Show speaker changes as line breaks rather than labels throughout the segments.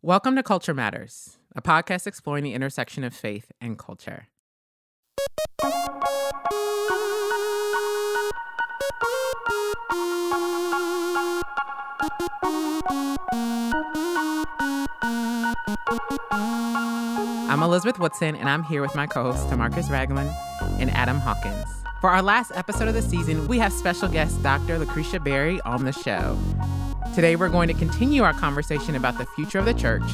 Welcome to Culture Matters, a podcast exploring the intersection of faith and culture. I'm Elizabeth Woodson, and I'm here with my co hosts, Tamarcus Ragland and Adam Hawkins. For our last episode of the season, we have special guest Dr. Lucretia Berry on the show. Today, we're going to continue our conversation about the future of the church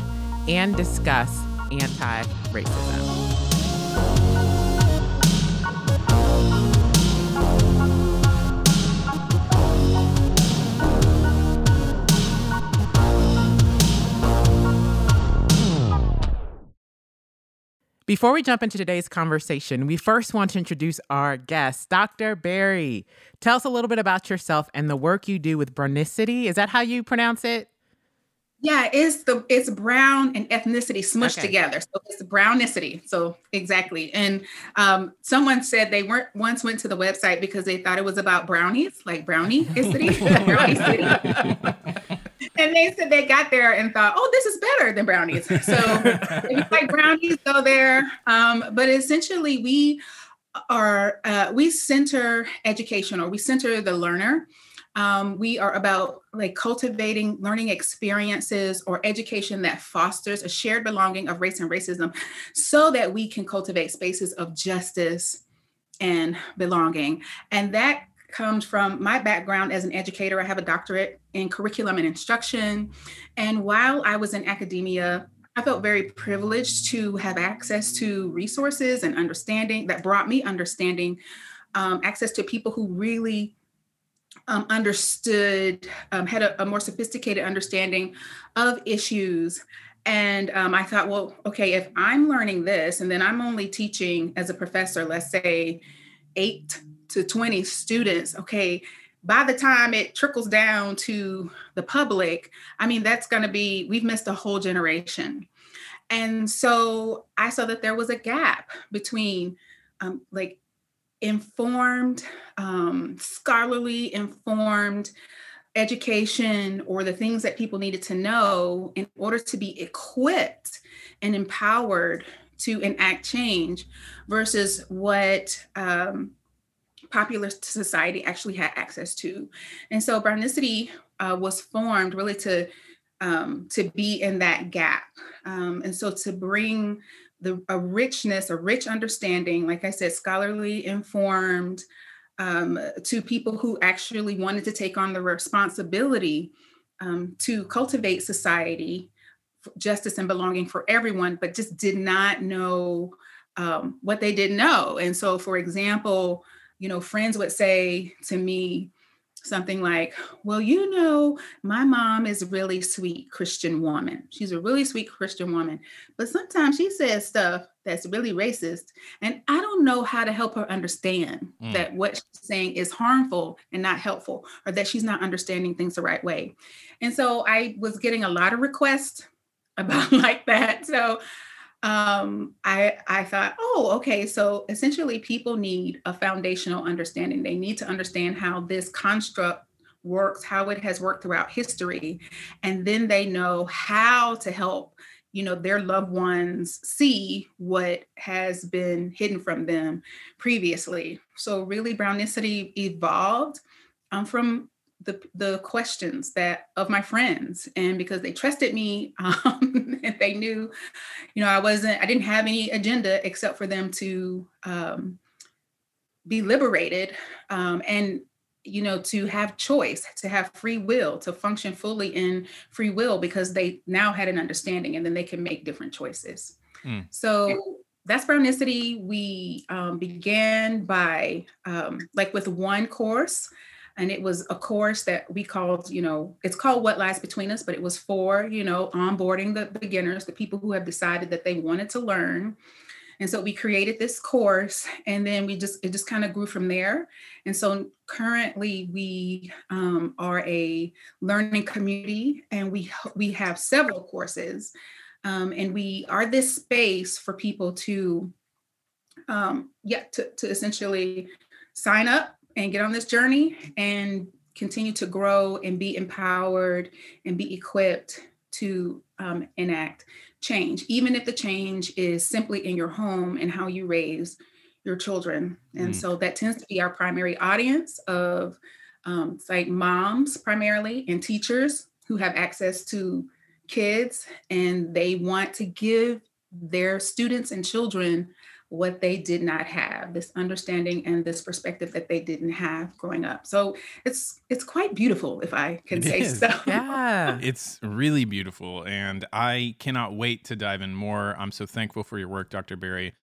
and discuss anti racism. Before we jump into today's conversation, we first want to introduce our guest, Dr. Berry. Tell us a little bit about yourself and the work you do with Brownicity. Is that how you pronounce it?
Yeah, it's the it's brown and ethnicity smushed okay. together. So it's brownicity. So exactly. And um, someone said they weren't once went to the website because they thought it was about brownies, like brownie city. and they said they got there and thought, oh, this is better than brownies. So if you like brownies, go there. Um, but essentially, we are uh, we center education or we center the learner. Um, we are about like cultivating learning experiences or education that fosters a shared belonging of race and racism so that we can cultivate spaces of justice and belonging. And that comes from my background as an educator. I have a doctorate in curriculum and instruction. And while I was in academia, I felt very privileged to have access to resources and understanding that brought me understanding, um, access to people who really um, understood, um, had a, a, more sophisticated understanding of issues. And um, I thought, well, okay, if I'm learning this and then I'm only teaching as a professor, let's say eight to 20 students, okay, by the time it trickles down to the public, I mean, that's going to be, we've missed a whole generation. And so I saw that there was a gap between um, like informed, um, scholarly informed education or the things that people needed to know in order to be equipped and empowered to enact change versus what um, popular society actually had access to. And so Brownicity uh, was formed really to um, to be in that gap. Um, and so to bring the a richness, a rich understanding, like I said, scholarly informed, um, to people who actually wanted to take on the responsibility um, to cultivate society, justice and belonging for everyone, but just did not know um, what they didn't know. And so, for example, you know, friends would say to me something like, Well, you know, my mom is a really sweet Christian woman. She's a really sweet Christian woman, but sometimes she says stuff that's really racist. And I don't know how to help her understand mm. that what she's saying is harmful and not helpful, or that she's not understanding things the right way. And so I was getting a lot of requests about like that. So um, I, I thought, oh, okay. So essentially, people need a foundational understanding. They need to understand how this construct works, how it has worked throughout history, and then they know how to help you know their loved ones see what has been hidden from them previously so really brownicity evolved um, from the the questions that of my friends. And because they trusted me um, and they knew you know i wasn't i didn't have any agenda except for them to um, be liberated um, and you know to have choice to have free will to function fully in free will because they now had an understanding and then they can make different choices. Mm. so that's brownicity we um, began by um, like with one course and it was a course that we called you know it's called what lies between us but it was for you know onboarding the beginners the people who have decided that they wanted to learn. And so we created this course and then we just it just kind of grew from there. And so currently we um, are a learning community and we we have several courses. Um, and we are this space for people to um, yeah to, to essentially sign up and get on this journey and continue to grow and be empowered and be equipped to um, enact change, even if the change is simply in your home and how you raise your children. And mm. so that tends to be our primary audience of um, like moms primarily and teachers who have access to kids and they want to give their students and children what they did not have this understanding and this perspective that they didn't have growing up so it's it's quite beautiful if i can it say is. so
yeah it's really beautiful and i cannot wait to dive in more i'm so thankful for your work dr berry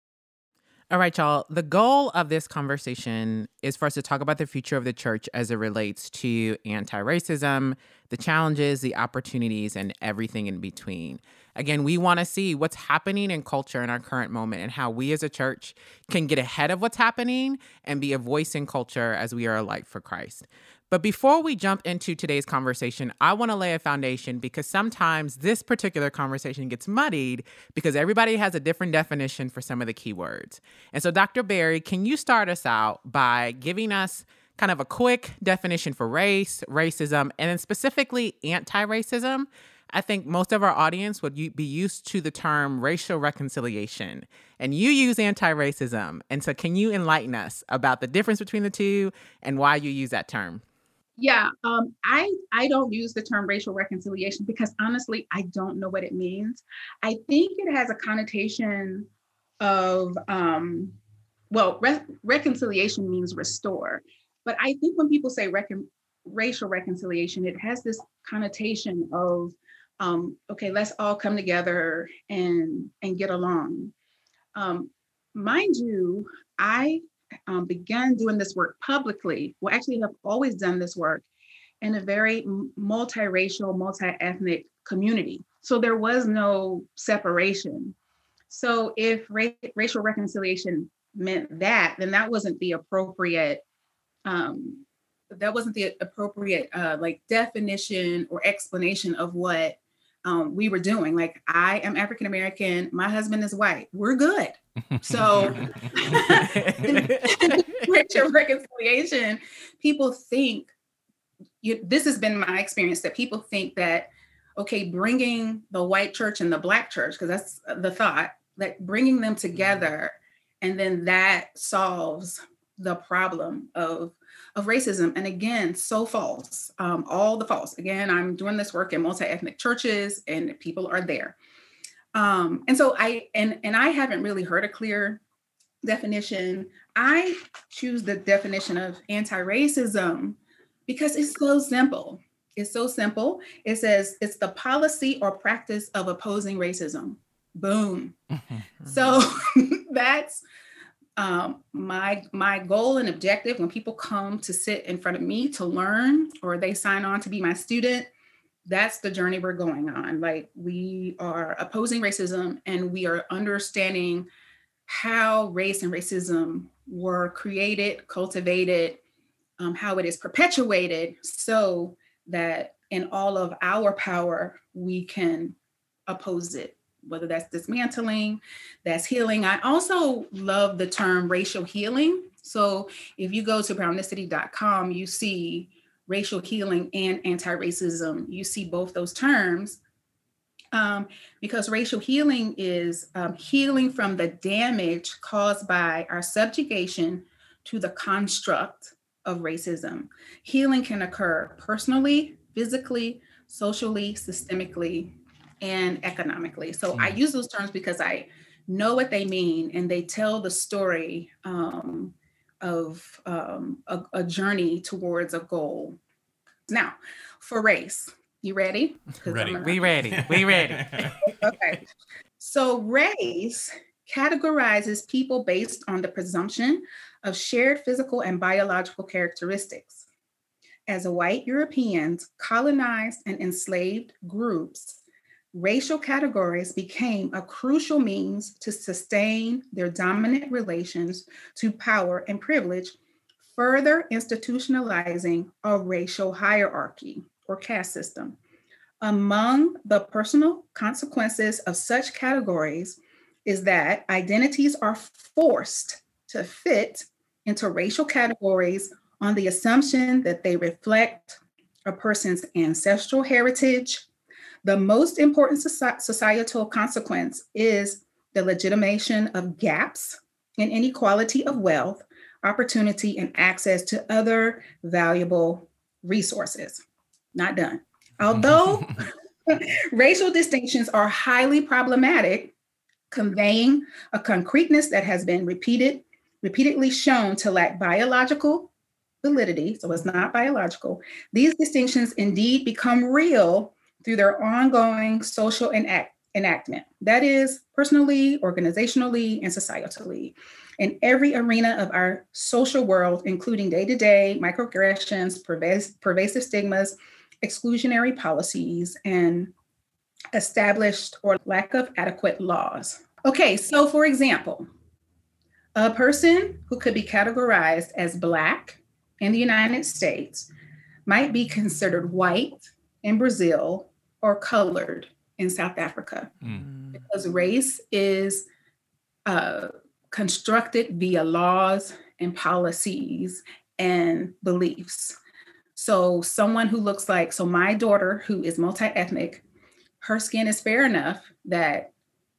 all right, y'all. The goal of this conversation is for us to talk about the future of the church as it relates to anti racism, the challenges, the opportunities, and everything in between. Again, we want to see what's happening in culture in our current moment and how we as a church can get ahead of what's happening and be a voice in culture as we are a light for Christ. But before we jump into today's conversation, I want to lay a foundation because sometimes this particular conversation gets muddied because everybody has a different definition for some of the keywords. And so, Dr. Berry, can you start us out by giving us kind of a quick definition for race, racism, and then specifically anti racism? I think most of our audience would be used to the term racial reconciliation, and you use anti racism. And so, can you enlighten us about the difference between the two and why you use that term?
Yeah, um, I I don't use the term racial reconciliation because honestly, I don't know what it means. I think it has a connotation of um, well, re- reconciliation means restore, but I think when people say recon- racial reconciliation, it has this connotation of um, okay, let's all come together and and get along. Um, mind you, I um, began doing this work publicly, well, actually have always done this work in a very multiracial, multi-ethnic community. So there was no separation. So if ra- racial reconciliation meant that, then that wasn't the appropriate um, that wasn't the appropriate uh, like definition or explanation of what um, we were doing. Like I am African American, my husband is white. We're good. So racial reconciliation, people think you, this has been my experience that people think that okay, bringing the white church and the black church because that's the thought that bringing them together and then that solves the problem of of racism. And again, so false, um, all the false. Again, I'm doing this work in multi-ethnic churches and people are there. Um, and so I, and, and I haven't really heard a clear definition. I choose the definition of anti-racism because it's so simple. It's so simple. It says it's the policy or practice of opposing racism. Boom. so that's um, my my goal and objective when people come to sit in front of me to learn or they sign on to be my student that's the journey we're going on. Like we are opposing racism and we are understanding how race and racism were created cultivated um, how it is perpetuated so that in all of our power we can oppose it whether that's dismantling, that's healing. I also love the term racial healing. So if you go to brownicity.com, you see racial healing and anti racism. You see both those terms um, because racial healing is um, healing from the damage caused by our subjugation to the construct of racism. Healing can occur personally, physically, socially, systemically, and economically. So mm. I use those terms because I know what they mean and they tell the story um, of um, a, a, journey towards a goal. Now, for race, you ready?
Ready. Gonna... We ready. We ready.
okay. So race categorizes people based on the presumption of shared physical and biological characteristics. As white Europeans colonized and enslaved groups racial categories became a crucial means to sustain their dominant relations to power and privilege, further institutionalizing a racial hierarchy or caste system. Among the personal consequences of such categories is that identities are forced to fit into racial categories on the assumption that they reflect a person's ancestral heritage, The most important societal consequence is the legitimation of gaps in inequality of wealth, opportunity, and access to other valuable resources. Not done. Although racial distinctions are highly problematic, conveying a concreteness that has been repeated, repeatedly shown to lack biological validity, so it's not biological, these distinctions indeed become real through their ongoing social enact- enactment. That is, personally, organizationally, and societally. In every arena of our social world, including day to day microaggressions, pervasive stigmas, exclusionary policies, and established or lack of adequate laws. Okay, so for example, a person who could be categorized as Black in the United States might be considered white in Brazil or colored in South Africa mm. because race is uh, constructed via laws and policies and beliefs. So, someone who looks like, so my daughter who is multi ethnic, her skin is fair enough that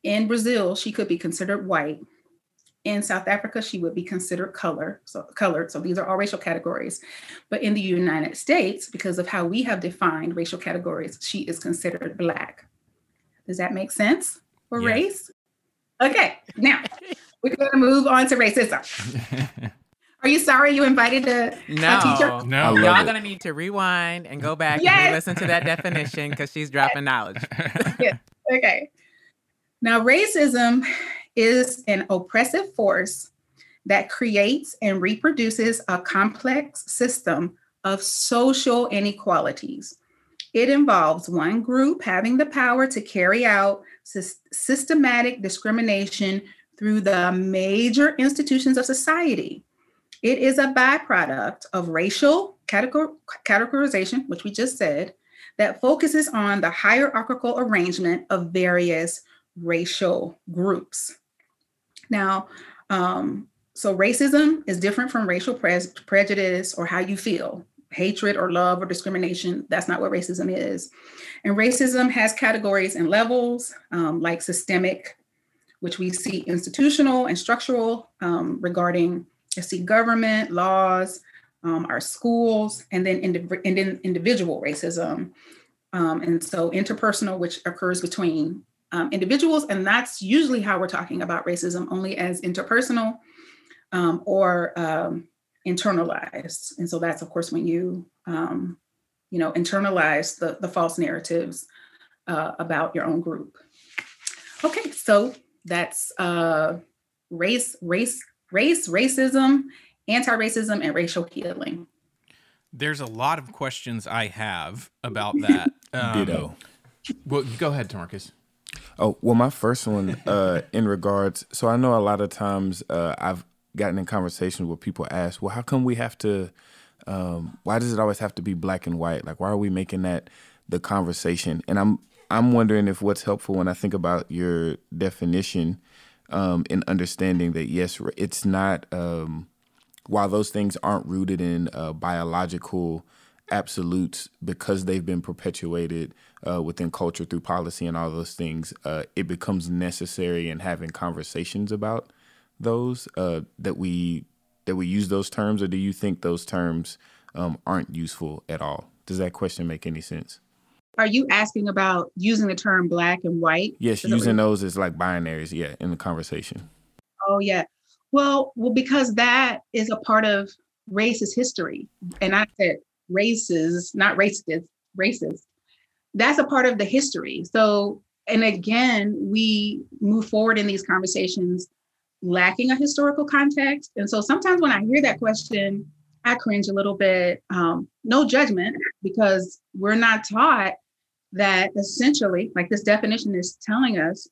in Brazil, she could be considered white. In South Africa, she would be considered color, so colored. So these are all racial categories. But in the United States, because of how we have defined racial categories, she is considered black. Does that make sense for yes. race? Okay, now we're going to move on to racism. Are you sorry you invited a,
no,
a teacher?
No,
y'all gonna need to rewind and go back yes. and listen to that definition because she's dropping knowledge.
yeah. Okay. Now, racism is an oppressive force that creates and reproduces a complex system of social inequalities. It involves one group having the power to carry out systematic discrimination through the major institutions of society it is a byproduct of racial categor- categorization, which we just said, that focuses on the hierarchical arrangement of various racial groups. Now, um, so racism is different from racial pre- prejudice or how you feel, hatred or love or discrimination. That's not what racism is. And racism has categories and levels um, like systemic, which we see institutional and structural um, regarding Let's see government, laws, um, our schools, and then, indiv- and then individual racism. Um, and so interpersonal, which occurs between um, individuals, and that's usually how we're talking about racism, only as interpersonal um, or um, internalized. And so that's, of course, when you, um, you know, internalize the, the false narratives uh, about your own group. Okay, so that's uh, race, race race, racism, anti racism, and racial healing.
There's a lot of questions I have about that.
Um, Ditto.
Well, go ahead, Tamarcus.
Oh, well, my first one uh, in regards, so I know a lot of times uh, I've gotten in conversations where people ask, well, how come we have to, um, why does it always have to be black and white? Like, why are we making that the conversation? And I'm, I'm wondering if what's helpful when I think about your definition um, in understanding that yes, it's not. Um, while those things aren't rooted in uh, biological absolutes because they've been perpetuated uh, within culture through policy and all those things, uh, it becomes necessary in having conversations about those uh, that we that we use those terms, or do you think those terms um, aren't useful at all? Does that question make any sense?
Are you asking about using the term black and white?
Yes, using those as like binaries, yeah, in the conversation.
Oh yeah. Well, well, because that is a part of racist history. And I said races, not racist, racist. That's a part of the history. So, and again, we move forward in these conversations lacking a historical context. And so sometimes when I hear that question, I cringe a little bit. Um, no judgment, because we're not taught that essentially, like this definition is telling us,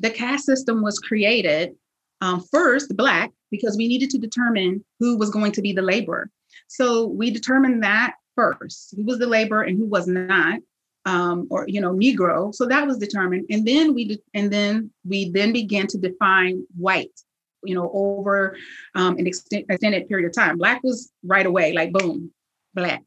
the caste system was created um, first, black, because we needed to determine who was going to be the laborer. So we determined that first, who was the laborer and who was not, um, or you know, Negro. So that was determined, and then we de- and then we then began to define white. You know, over um, an extended period of time. Black was right away, like boom, black.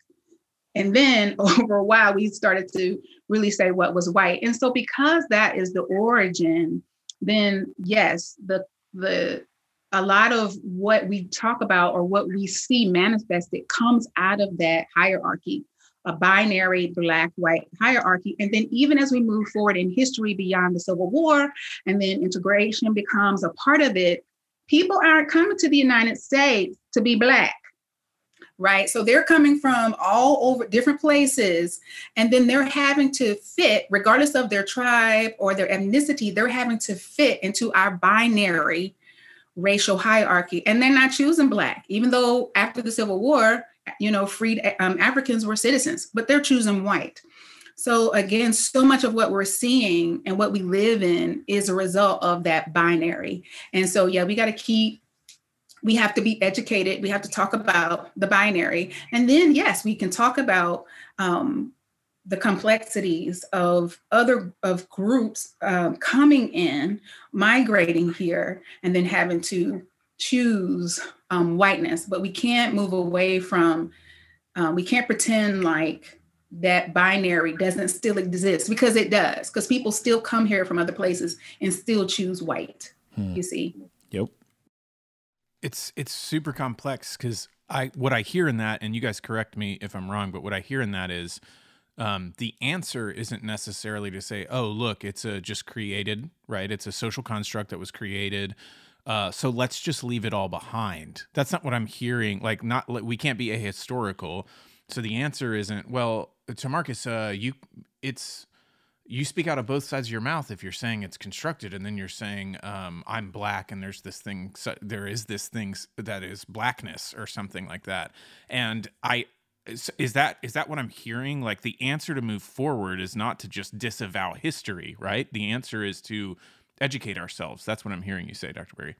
And then over a while, we started to really say what was white. And so because that is the origin, then yes, the the a lot of what we talk about or what we see manifested comes out of that hierarchy, a binary black white hierarchy. And then, even as we move forward in history beyond the Civil War, and then integration becomes a part of it, people aren't coming to the United States to be Black. Right. So they're coming from all over different places, and then they're having to fit, regardless of their tribe or their ethnicity, they're having to fit into our binary racial hierarchy and they're not choosing black. Even though after the civil war you know freed um, africans were citizens but they're choosing white. So again so much of what we're seeing and what we live in is a result of that binary. And so yeah we got to keep we have to be educated. We have to talk about the binary. And then yes we can talk about um, the complexities of other of groups um, coming in migrating here and then having to choose um, whiteness. But we can't move away from um, we can't pretend like that binary doesn't still exist because it does because people still come here from other places and still choose white hmm. you see?
Yep.
It's it's super complex because i what i hear in that and you guys correct me if i'm wrong but what i hear in that is um, the answer isn't necessarily to say, oh, look, it's a just created, right? It's a social construct that was created. Uh, so let's just leave it all behind. That's not what I'm hearing. Like, not we can't be ahistorical. So the answer isn't well, Tamarcus. Uh, you it's you speak out of both sides of your mouth if you're saying it's constructed, and then you're saying um, I'm black, and there's this thing. So there is this thing that is blackness or something like that. And I is, is that is that what I'm hearing? Like the answer to move forward is not to just disavow history, right? The answer is to educate ourselves. That's what I'm hearing you say, Dr. Berry.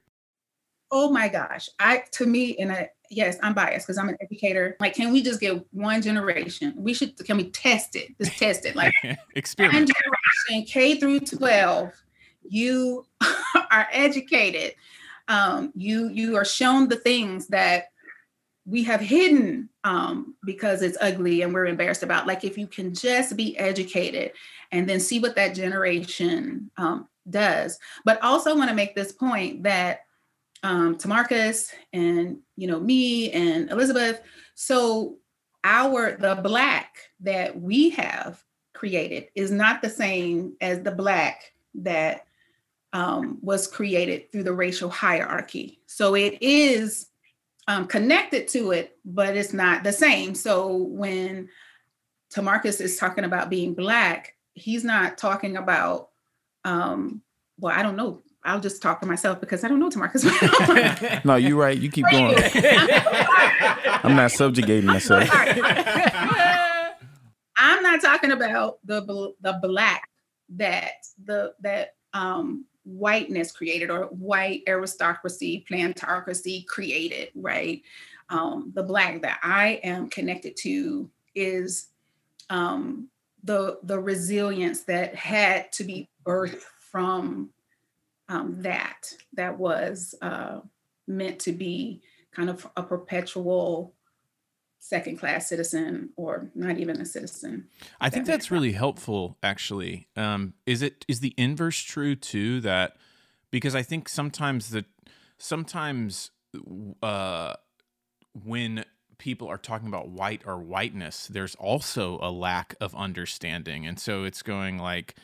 Oh my gosh. I to me, and I yes, I'm biased because I'm an educator. Like, can we just get one generation? We should can we test it? Just test it. Like
experiment.
generation K through 12, you are educated. Um, you you are shown the things that we have hidden um, because it's ugly and we're embarrassed about. Like if you can just be educated and then see what that generation um, does. But also want to make this point that um, Tamarcus and you know me and Elizabeth. So our the black that we have created is not the same as the black that um, was created through the racial hierarchy. So it is um, connected to it, but it's not the same. So when Tamarcus is talking about being black, he's not talking about, um, well, I don't know. I'll just talk for myself because I don't know Tamarcus.
no, you're right. You keep going. I'm not subjugating myself.
I'm not talking about the the black that the that um whiteness created or white aristocracy, plantocracy created, right? Um, the black that I am connected to is um, the the resilience that had to be birthed from um, that that was uh, meant to be kind of a perpetual second class citizen or not even a citizen.
I think that's really helpful actually. Um, is it is the inverse true too that because I think sometimes that sometimes uh, when people are talking about white or whiteness, there's also a lack of understanding. And so it's going like,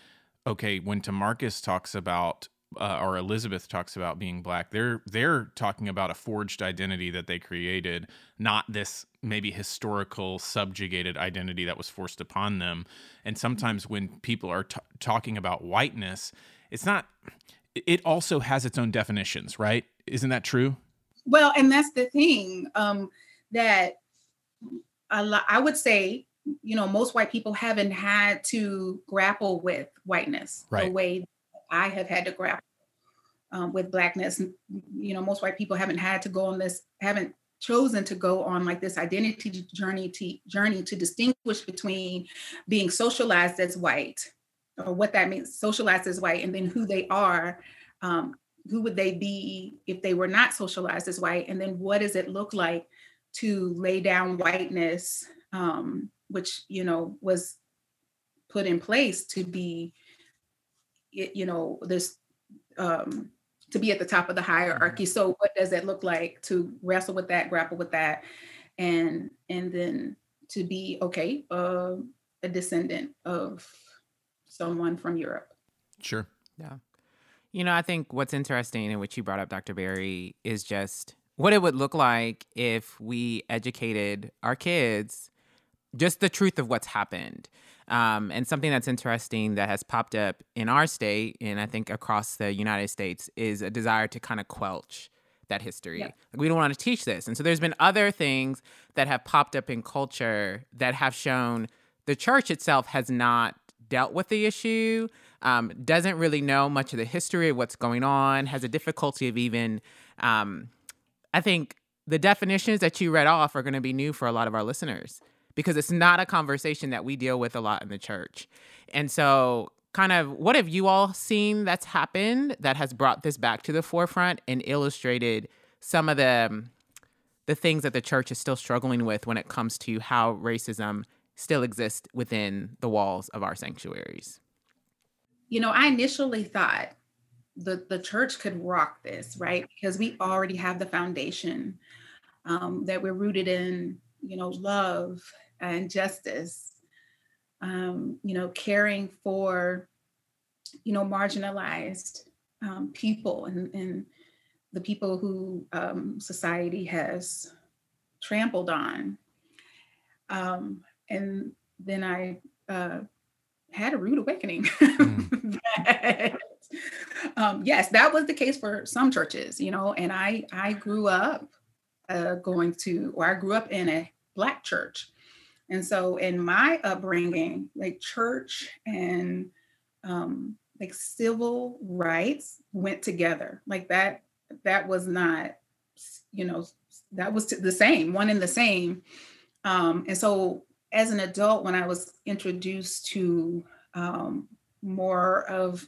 okay, when Tamarcus talks about uh, or Elizabeth talks about being black, they're they're talking about a forged identity that they created, not this maybe historical subjugated identity that was forced upon them. And sometimes when people are t- talking about whiteness, it's not. It also has its own definitions, right? Isn't that true?
Well, and that's the thing um, that lot, I would say, you know, most white people haven't had to grapple with whiteness right. the way I have had to grapple um, with blackness. You know, most white people haven't had to go on this, haven't chosen to go on like this identity journey to journey to distinguish between being socialized as white or what that means socialized as white and then who they are um, who would they be if they were not socialized as white and then what does it look like to lay down whiteness um, which you know was put in place to be you know this um to be at the top of the hierarchy mm-hmm. so what does that look like to wrestle with that grapple with that and and then to be okay uh, a descendant of someone from europe
sure
yeah you know i think what's interesting and what you brought up dr berry is just what it would look like if we educated our kids just the truth of what's happened. Um, and something that's interesting that has popped up in our state and I think across the United States is a desire to kind of quelch that history. Like we don't want to teach this. And so there's been other things that have popped up in culture that have shown the church itself has not dealt with the issue, um, doesn't really know much of the history of what's going on, has a difficulty of even um, I think the definitions that you read off are going to be new for a lot of our listeners because it's not a conversation that we deal with a lot in the church. And so, kind of, what have you all seen that's happened that has brought this back to the forefront and illustrated some of the the things that the church is still struggling with when it comes to how racism still exists within the walls of our sanctuaries?
You know, I initially thought the the church could rock this, right? Because we already have the foundation um, that we're rooted in, you know, love and justice. Um, you know, caring for, you know, marginalized um, people and, and the people who um, society has trampled on. Um, and then I uh, had a rude awakening mm. that um, yes, that was the case for some churches, you know, and I I grew up uh, going to, or I grew up in a black church. And so in my upbringing, like church and um, like civil rights went together. Like that, that was not, you know, that was the same, one and the same. Um, and so as an adult, when I was introduced to um, more of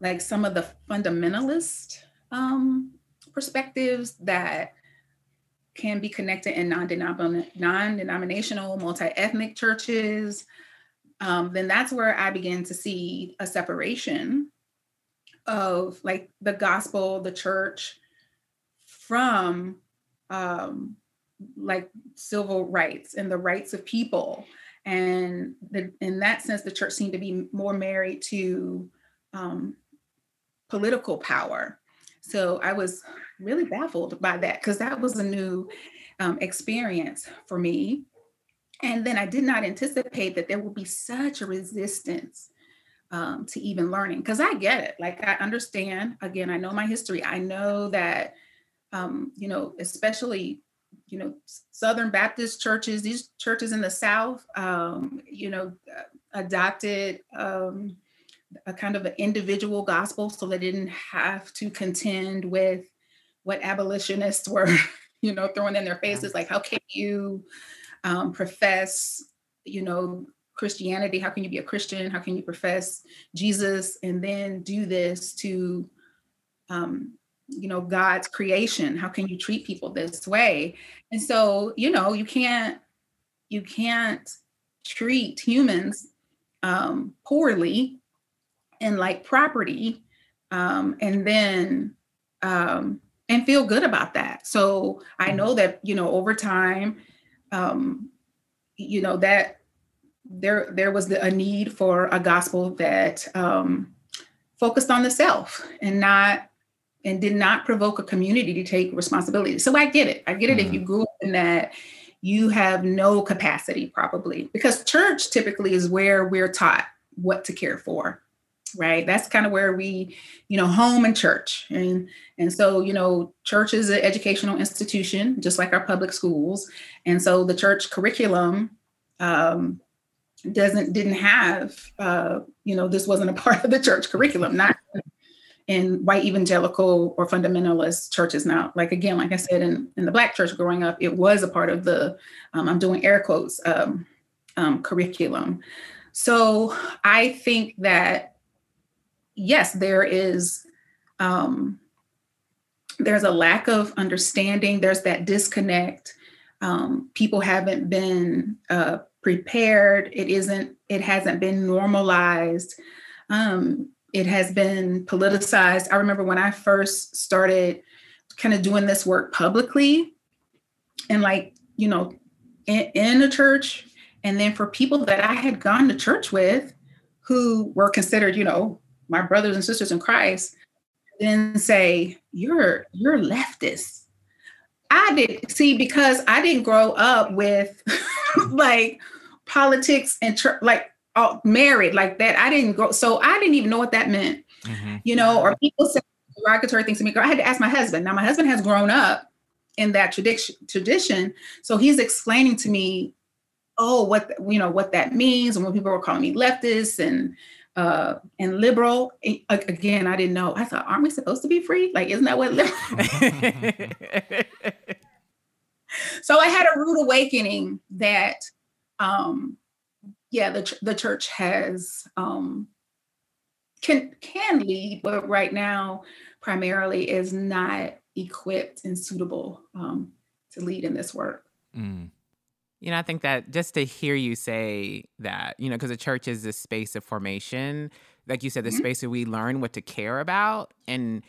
like some of the fundamentalist um, perspectives that can be connected in non-denominational, multi-ethnic churches, um, then that's where I began to see a separation of like the gospel, the church, from um, like civil rights and the rights of people. And the, in that sense, the church seemed to be more married to um, political power. So I was really baffled by that because that was a new um, experience for me. And then I did not anticipate that there would be such a resistance um, to even learning because I get it. Like I understand, again, I know my history. I know that, um, you know, especially, you know, Southern Baptist churches, these churches in the South, um, you know, adopted um, a kind of an individual gospel so they didn't have to contend with what abolitionists were you know throwing in their faces like how can you um, profess you know christianity? How can you be a christian? How can you profess jesus? And then do this to um, you know god's creation. How can you treat people this way? And so you know you can't you can't treat humans um, poorly and like property um, and then um, and feel good about that so i know mm-hmm. that you know over time um, you know that there there was the, a need for a gospel that um, focused on the self and not and did not provoke a community to take responsibility so i get it i get it mm-hmm. if you grew up in that you have no capacity probably because church typically is where we're taught what to care for right? That's kind of where we you know home and church. And and so you know church is an educational institution just like our public schools. And so the church curriculum um, doesn't didn't have uh, you know this wasn't a part of the church curriculum not in white evangelical or fundamentalist churches. Now like again like i said in, in the black church growing up it was a part of the um, i'm doing air quotes um, um, curriculum. So i think that yes, there is um, there's a lack of understanding. There's that disconnect. Um, people haven't been uh, prepared. It isn't. It hasn't been normalized. Um, it has been politicized. I remember when I first started kind of doing this work publicly, and like you know, in, in a church, and then for people that I had gone to church with, who were considered, you know, my brothers and sisters in Christ, then say you're you're leftist. I did see because I didn't grow up with like politics and church, like all married like that. I didn't go, so I didn't even know what that meant, mm-hmm. you know. Or people say derogatory things to me. I had to ask my husband. Now my husband has grown up in that tradition, tradition, so he's explaining to me, oh, what you know what that means, and when people were calling me leftist and uh, and liberal. Again, I didn't know. I thought, aren't we supposed to be free? Like, isn't that what liberal? so I had a rude awakening that, um, yeah, the the church has um, can can lead, but right now, primarily is not equipped and suitable um, to lead in this work. Mm.
You know, I think that just to hear you say that, you know, because the church is this space of formation, like you said, the mm-hmm. space where we learn what to care about and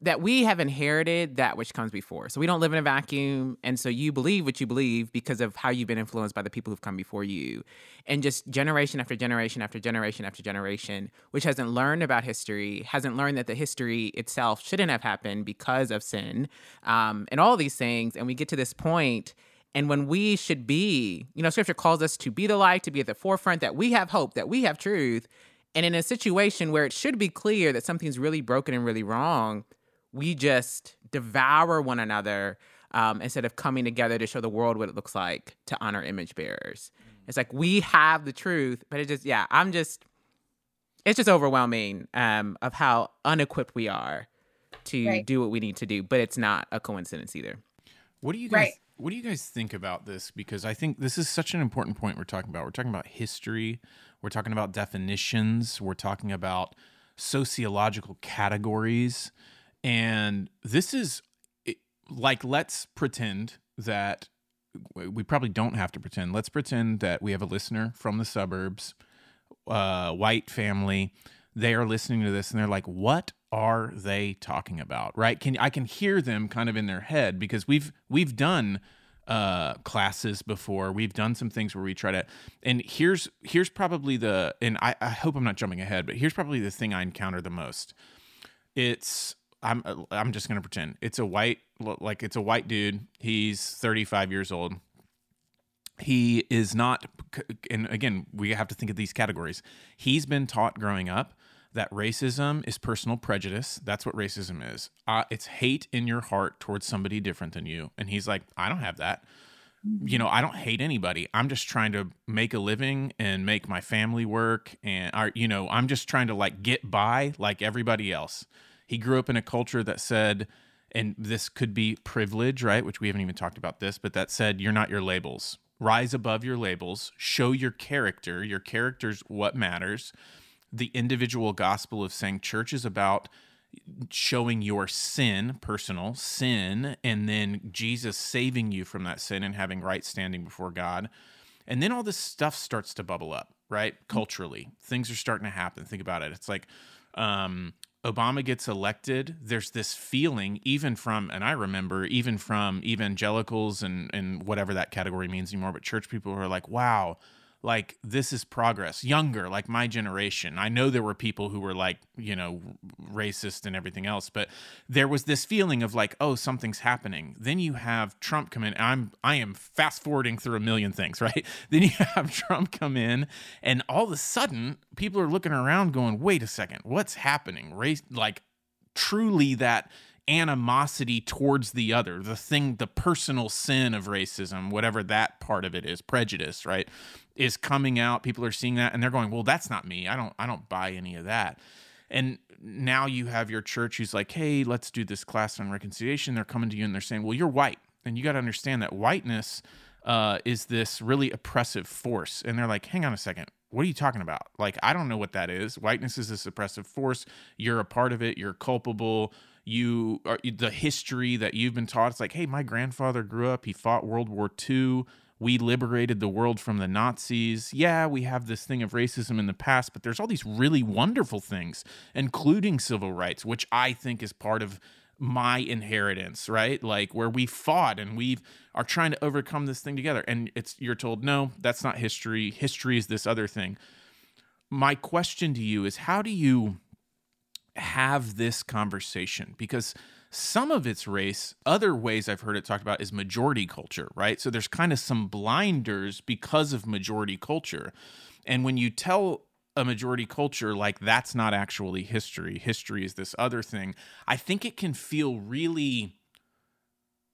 that we have inherited that which comes before. So we don't live in a vacuum. And so you believe what you believe because of how you've been influenced by the people who've come before you. And just generation after generation after generation after generation, which hasn't learned about history, hasn't learned that the history itself shouldn't have happened because of sin um, and all these things. And we get to this point and when we should be, you know, scripture calls us to be the light, to be at the forefront, that we have hope, that we have truth. And in a situation where it should be clear that something's really broken and really wrong, we just devour one another um, instead of coming together to show the world what it looks like to honor image bearers. It's like we have the truth, but it just, yeah, I'm just, it's just overwhelming um, of how unequipped we are to right. do what we need to do. But it's not a coincidence either.
What do you guys? Right. What do you guys think about this? Because I think this is such an important point we're talking about. We're talking about history, we're talking about definitions, we're talking about sociological categories. And this is like, let's pretend that we probably don't have to pretend. Let's pretend that we have a listener from the suburbs, uh, white family. They are listening to this and they're like, what are they talking about right? Can i can hear them kind of in their head because we've we've done uh classes before. We've done some things where we try to and here's here's probably the and i i hope i'm not jumping ahead but here's probably the thing i encounter the most. It's i'm i'm just gonna pretend. It's a white like it's a white dude. He's 35 years old. He is not and again we have to think of these categories. He's been taught growing up that racism is personal prejudice. That's what racism is. Uh, it's hate in your heart towards somebody different than you. And he's like, I don't have that. You know, I don't hate anybody. I'm just trying to make a living and make my family work. And, are, you know, I'm just trying to like get by like everybody else. He grew up in a culture that said, and this could be privilege, right? Which we haven't even talked about this, but that said, you're not your labels. Rise above your labels, show your character. Your character's what matters the individual gospel of saying church is about showing your sin, personal sin, and then Jesus saving you from that sin and having right standing before God. And then all this stuff starts to bubble up, right? Culturally, things are starting to happen. Think about it. It's like um, Obama gets elected. There's this feeling, even from, and I remember, even from evangelicals and and whatever that category means anymore, but church people who are like, wow like this is progress younger like my generation. I know there were people who were like you know racist and everything else but there was this feeling of like oh something's happening. Then you have trump come in i'm i am fast forwarding through a million things right? Then you have trump come in and all of a sudden people are looking around going wait a second what's happening? Race like truly that animosity towards the other, the thing, the personal sin of racism, whatever that part of it is, prejudice, right, is coming out. People are seeing that and they're going, "Well, that's not me. I don't I don't buy any of that." And now you have your church who's like, "Hey, let's do this class on reconciliation." They're coming to you and they're saying, "Well, you're white." And you got to understand that whiteness uh, is this really oppressive force. And they're like, hang on a second. What are you talking about? Like, I don't know what that is. Whiteness is this oppressive force. You're a part of it. You're culpable you are the history that you've been taught. It's like, hey, my grandfather grew up. He fought World War II. We liberated the world from the Nazis. Yeah, we have this thing of racism in the past, but there's all these really wonderful things, including civil rights, which I think is part of my inheritance, right? Like where we fought and we are trying to overcome this thing together. And it's you're told, no, that's not history. History is this other thing. My question to you is how do you have this conversation? Because some of its race, other ways I've heard it talked about is majority culture, right? So there's kind of some blinders because of majority culture. And when you tell a majority culture like that's not actually history, history is this other thing, I think it can feel really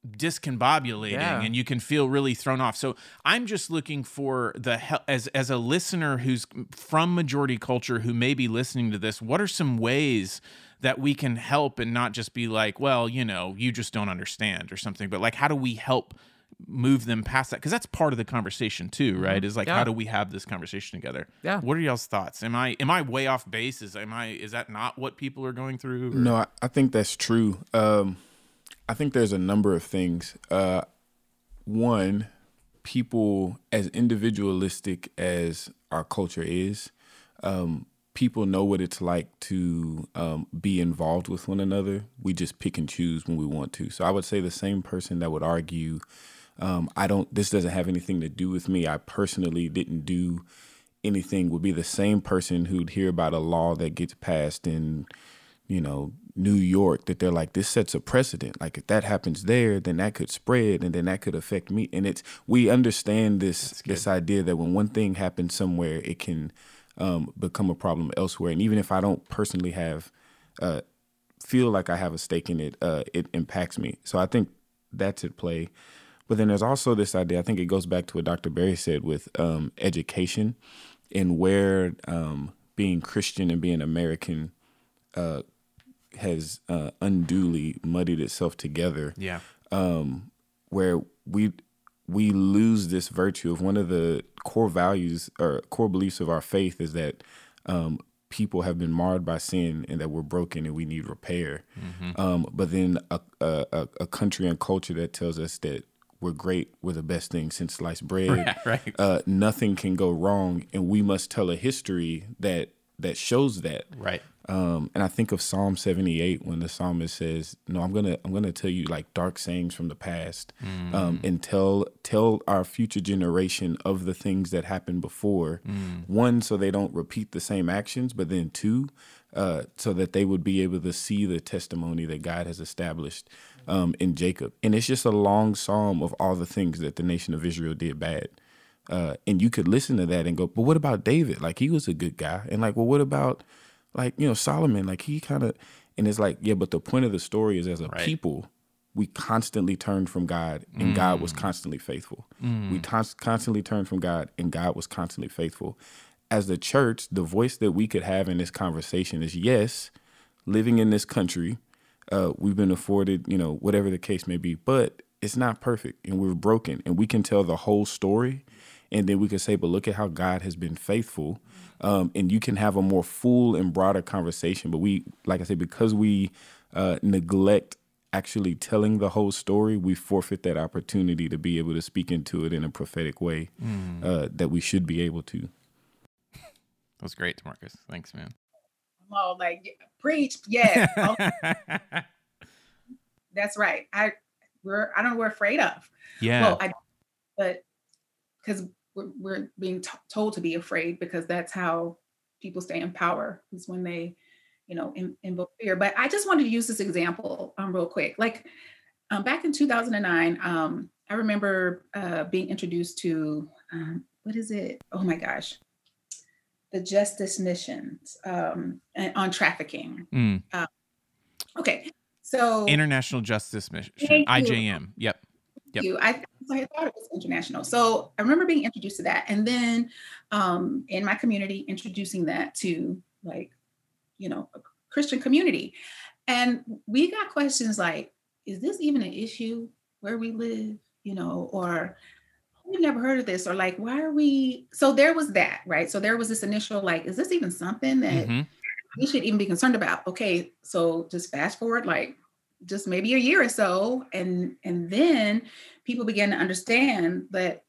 discombobulating yeah. and you can feel really thrown off. So I'm just looking for the as as a listener who's from majority culture who may be listening to this, what are some ways that we can help and not just be like, well, you know, you just don't understand or something, but like how do we help move them past that? Because that's part of the conversation too mm-hmm. right? Is like yeah. how do we have this conversation together?
Yeah.
What are y'all's thoughts? Am i am i way off base? Is am i is that not what people are going through
or? no I, I, think that's true. Um i think there's a number of things. Uh one people as individualistic as our culture is um people know what it's like to um, be involved with one another. We just pick and choose when we want to. So I would say the same person that would argue, um, I don't, this doesn't have anything to do with me. I personally didn't do anything would be the same person who'd hear about a law that gets passed in, you know, New York that they're like, this sets a precedent. Like if that happens there, then that could spread and then that could affect me. And it's, we understand this, this idea that when one thing happens somewhere, it can, um, become a problem elsewhere. And even if I don't personally have uh, feel like I have a stake in it, uh, it impacts me. So I think that's at play. But then there's also this idea. I think it goes back to what Dr. Berry said with um, education and where um, being Christian and being American uh, has uh, unduly muddied itself together.
Yeah.
Um, where we we lose this virtue of one of the core values or core beliefs of our faith is that um, people have been marred by sin and that we're broken and we need repair. Mm-hmm. Um, but then a, a, a, country and culture that tells us that we're great, we're the best thing since sliced bread.
right.
Uh, nothing can go wrong, and we must tell a history that that shows that.
Right.
Um, and I think of Psalm 78 when the psalmist says, "No, I'm gonna I'm gonna tell you like dark sayings from the past, mm. um, and tell tell our future generation of the things that happened before. Mm. One, so they don't repeat the same actions, but then two, uh, so that they would be able to see the testimony that God has established um, in Jacob. And it's just a long psalm of all the things that the nation of Israel did bad." Uh, and you could listen to that and go, but what about David? Like he was a good guy, and like, well, what about like you know Solomon? Like he kind of, and it's like, yeah, but the point of the story is as a right. people, we constantly turned from God, and mm. God was mm. constantly faithful. Mm. We t- constantly turned from God, and God was constantly faithful. As the church, the voice that we could have in this conversation is yes, living in this country, uh, we've been afforded, you know, whatever the case may be, but it's not perfect, and we're broken, and we can tell the whole story and then we could say, but look at how God has been faithful. Um, and you can have a more full and broader conversation. But we, like I said, because we uh, neglect actually telling the whole story, we forfeit that opportunity to be able to speak into it in a prophetic way mm. uh, that we should be able to.
That was great, Marcus. Thanks, man.
Oh, like preach, yeah. That's right. I we're I don't know we're afraid of.
Yeah. Well, I
but because we're, we're being t- told to be afraid because that's how people stay in power is when they you know in, invoke fear. But i just wanted to use this example um, real quick. Like um, back in 2009 um, i remember uh, being introduced to um, what is it? Oh my gosh. The justice missions um, on trafficking. Mm. uh, okay so
international justice mission ijm yep.
Yep. You, I, I thought it was international. So I remember being introduced to that, and then um, in my community, introducing that to like, you know, a Christian community, and we got questions like, "Is this even an issue where we live?" You know, or we've never heard of this, or like, why are we? So there was that, right? So there was this initial like, is this even something that mm-hmm. we should even be concerned about? Okay, so just fast forward like just maybe a year or so and and then people began to understand that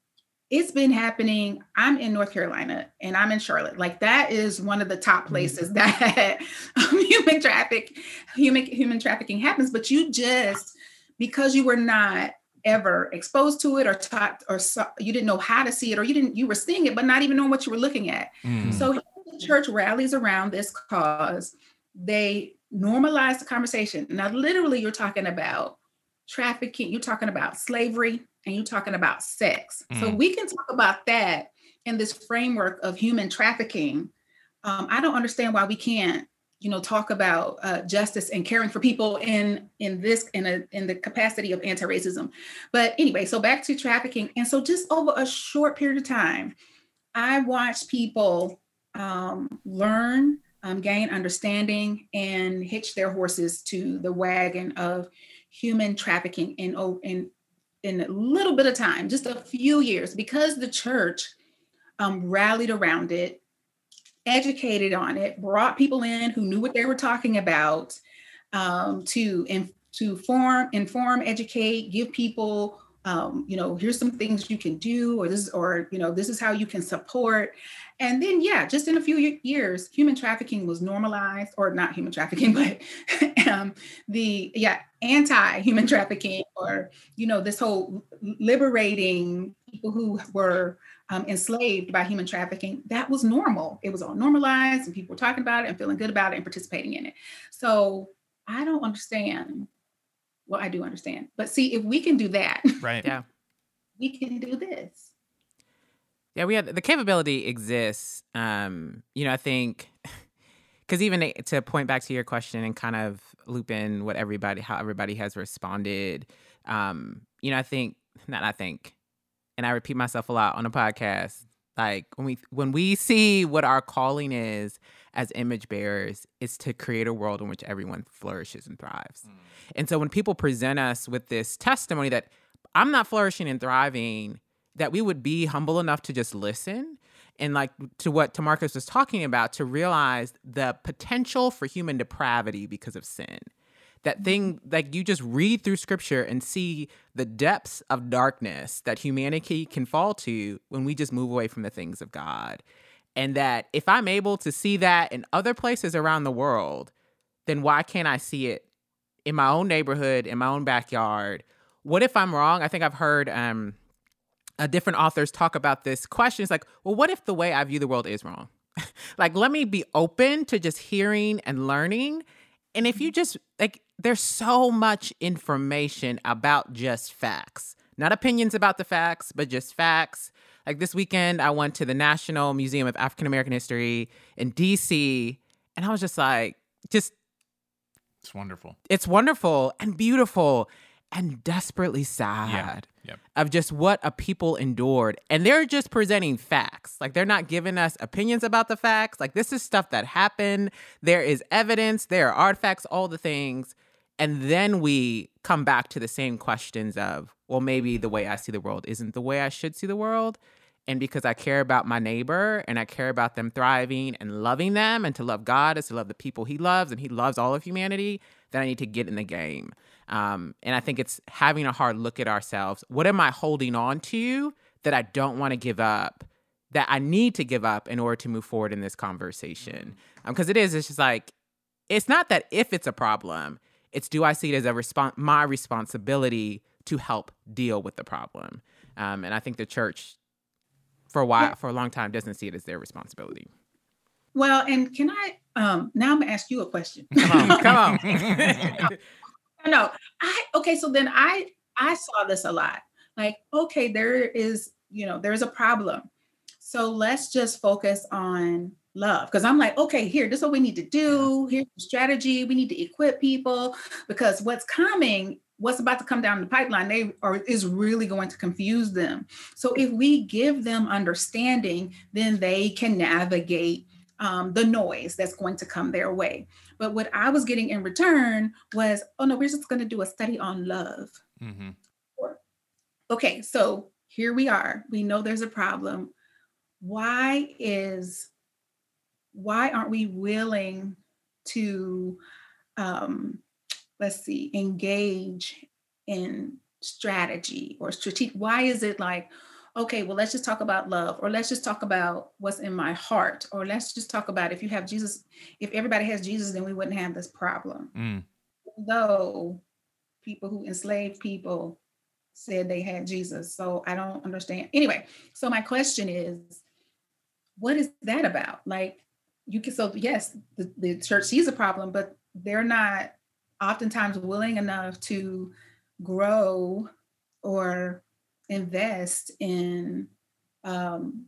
it's been happening. I'm in North Carolina and I'm in Charlotte. Like that is one of the top mm-hmm. places that human traffic, human human trafficking happens. But you just because you were not ever exposed to it or taught or saw, you didn't know how to see it or you didn't you were seeing it but not even knowing what you were looking at. Mm. So the church rallies around this cause. They normalize the conversation. Now, literally, you're talking about trafficking. You're talking about slavery and you're talking about sex. Mm. So we can talk about that in this framework of human trafficking. Um, I don't understand why we can't, you know, talk about uh, justice and caring for people in in this in a in the capacity of anti-racism. But anyway, so back to trafficking, and so just over a short period of time, I watched people um, learn, um, gain understanding, and hitch their horses to the wagon of human trafficking in in in a little bit of time, just a few years, because the church um, rallied around it, educated on it, brought people in who knew what they were talking about um, to in, to form, inform, educate, give people, um, you know, here's some things you can do, or this, or you know, this is how you can support. And then, yeah, just in a few years, human trafficking was normalized, or not human trafficking, but um, the yeah anti-human trafficking, or you know, this whole liberating people who were um, enslaved by human trafficking. That was normal. It was all normalized, and people were talking about it and feeling good about it and participating in it. So I don't understand. Well, I do understand, but see, if we can do that,
right? Yeah,
we can do this
yeah, we have the capability exists. Um, you know, I think because even to point back to your question and kind of loop in what everybody, how everybody has responded. Um, you know, I think not. I think, and I repeat myself a lot on a podcast. Like when we when we see what our calling is as image bearers, is to create a world in which everyone flourishes and thrives. Mm. And so when people present us with this testimony that I'm not flourishing and thriving that we would be humble enough to just listen and like to what Tamarcus was talking about to realize the potential for human depravity because of sin. That thing, like you just read through scripture and see the depths of darkness that humanity can fall to when we just move away from the things of God. And that if I'm able to see that in other places around the world, then why can't I see it in my own neighborhood, in my own backyard? What if I'm wrong? I think I've heard um, uh, different authors talk about this question. It's like, well, what if the way I view the world is wrong? like, let me be open to just hearing and learning. And if you just like, there's so much information about just facts, not opinions about the facts, but just facts. Like this weekend, I went to the National Museum of African American History in DC, and I was just like, just.
It's wonderful.
It's wonderful and beautiful and desperately sad.
Yeah
of just what a people endured. And they're just presenting facts. Like they're not giving us opinions about the facts. Like this is stuff that happened. There is evidence, there are artifacts, all the things. And then we come back to the same questions of, well, maybe the way I see the world isn't the way I should see the world. And because I care about my neighbor and I care about them thriving and loving them, and to love God is to love the people He loves, and He loves all of humanity, then I need to get in the game. Um, and I think it's having a hard look at ourselves. What am I holding on to that I don't want to give up, that I need to give up in order to move forward in this conversation? Because mm. um, it is, it's just like, it's not that if it's a problem, it's do I see it as a respons- my responsibility to help deal with the problem? Um, and I think the church, for a while, for a long time, doesn't see it as their responsibility.
Well, and can I um now I'm gonna ask you a question.
Come on, come on.
no, I okay. So then I I saw this a lot. Like, okay, there is you know there's a problem. So let's just focus on love because I'm like, okay, here, this is what we need to do. Here's the strategy. We need to equip people because what's coming what's about to come down the pipeline they are is really going to confuse them so if we give them understanding then they can navigate um, the noise that's going to come their way. But what I was getting in return was, oh no, we're just going to do a study on love. Mm-hmm. Okay, so here we are. We know there's a problem. Why is why aren't we willing to um, let's see engage in strategy or strategic? Why is it like, okay, well, let's just talk about love, or let's just talk about what's in my heart, or let's just talk about if you have Jesus, if everybody has Jesus, then we wouldn't have this problem. Mm. Though people who enslaved people said they had Jesus. So I don't understand. Anyway, so my question is, what is that about? Like, you can, so yes, the, the church sees a problem, but they're not oftentimes willing enough to grow or invest in um,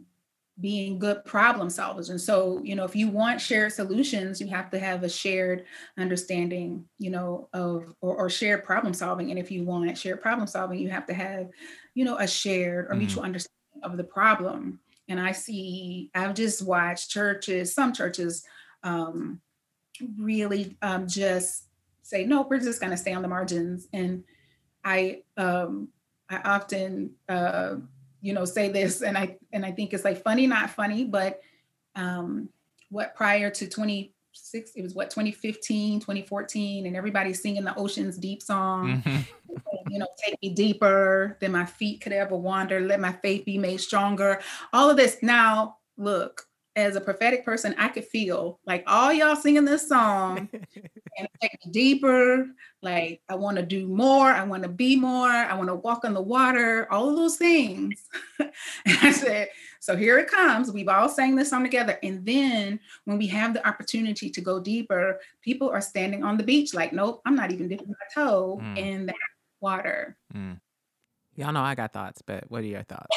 being good problem solvers. And so, you know, if you want shared solutions, you have to have a shared understanding, you know, of or, or shared problem solving. And if you want shared problem solving, you have to have, you know, a shared or mm-hmm. mutual understanding of the problem. And I see, I've just watched churches, some churches um, really um, just say, no, we're just going to stay on the margins. And I, um, I often, uh, you know, say this, and I and I think it's like funny, not funny, but um, what prior to 26, it was what 2015, 2014, and everybody's singing the Ocean's Deep song. Mm-hmm. you know, take me deeper than my feet could ever wander. Let my faith be made stronger. All of this. Now, look, as a prophetic person, I could feel like all y'all singing this song and take me deeper. Like I want to do more. I want to be more. I want to walk on the water. All of those things. and I said, so here it comes. We've all sang this song together. And then when we have the opportunity to go deeper, people are standing on the beach like, nope, I'm not even dipping my toe mm. in that water. Mm.
Y'all know I got thoughts, but what are your thoughts?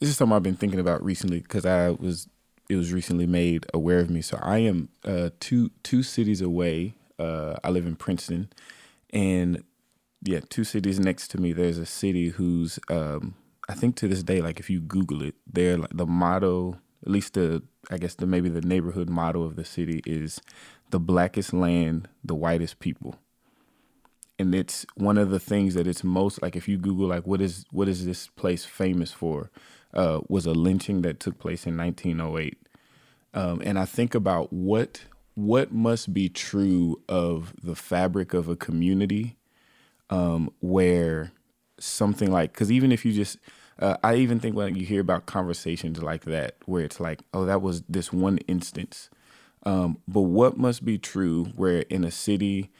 This is something I've been thinking about recently because I was it was recently made aware of me. So I am uh, two two cities away. Uh, I live in Princeton, and yeah, two cities next to me. There's a city whose um, I think to this day, like if you Google it, they're like the motto, at least the I guess the maybe the neighborhood motto of the city is the blackest land, the whitest people. And it's one of the things that it's most like if you Google like what is what is this place famous for? Uh, was a lynching that took place in 1908. Um, and I think about what what must be true of the fabric of a community um, where something like because even if you just uh, I even think when you hear about conversations like that where it's like oh that was this one instance um, but what must be true where in a city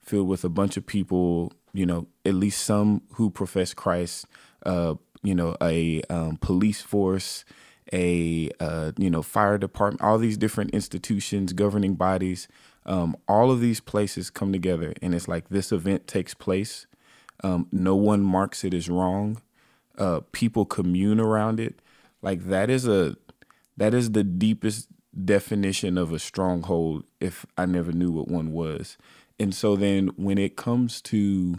filled with a bunch of people you know at least some who profess Christ uh, you know, a um, police force, a uh, you know fire department, all these different institutions, governing bodies, um, all of these places come together, and it's like this event takes place. Um, no one marks it as wrong. Uh, people commune around it. Like that is a that is the deepest definition of a stronghold. If I never knew what one was, and so then when it comes to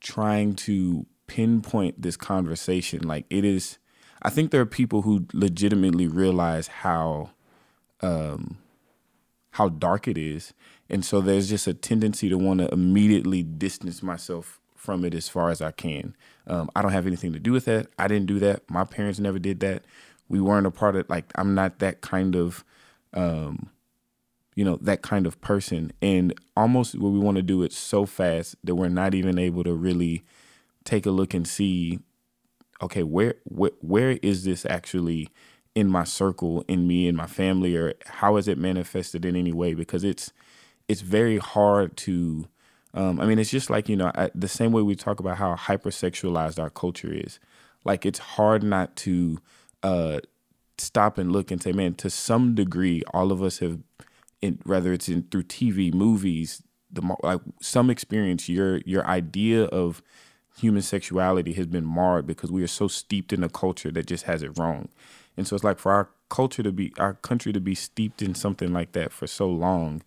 trying to pinpoint this conversation. Like it is, I think there are people who legitimately realize how, um, how dark it is, and so there's just a tendency to want to immediately distance myself from it as far as I can. Um, I don't have anything to do with that. I didn't do that. My parents never did that. We weren't a part of like I'm not that kind of um, you know, that kind of person. And almost what we want to do it so fast that we're not even able to really take a look and see okay where where, where is this actually in my circle in me in my family or how is it manifested in any way? Because it's it's very hard to um, i mean it's just like you know I, the same way we talk about how hypersexualized our culture is like it's hard not to uh, stop and look and say man to some degree all of us have in, whether it's in through tv movies the like some experience your your idea of human sexuality has been marred because we are so steeped in a culture that just has it wrong. And so it's like for our culture to be our country to be steeped in something like that for so long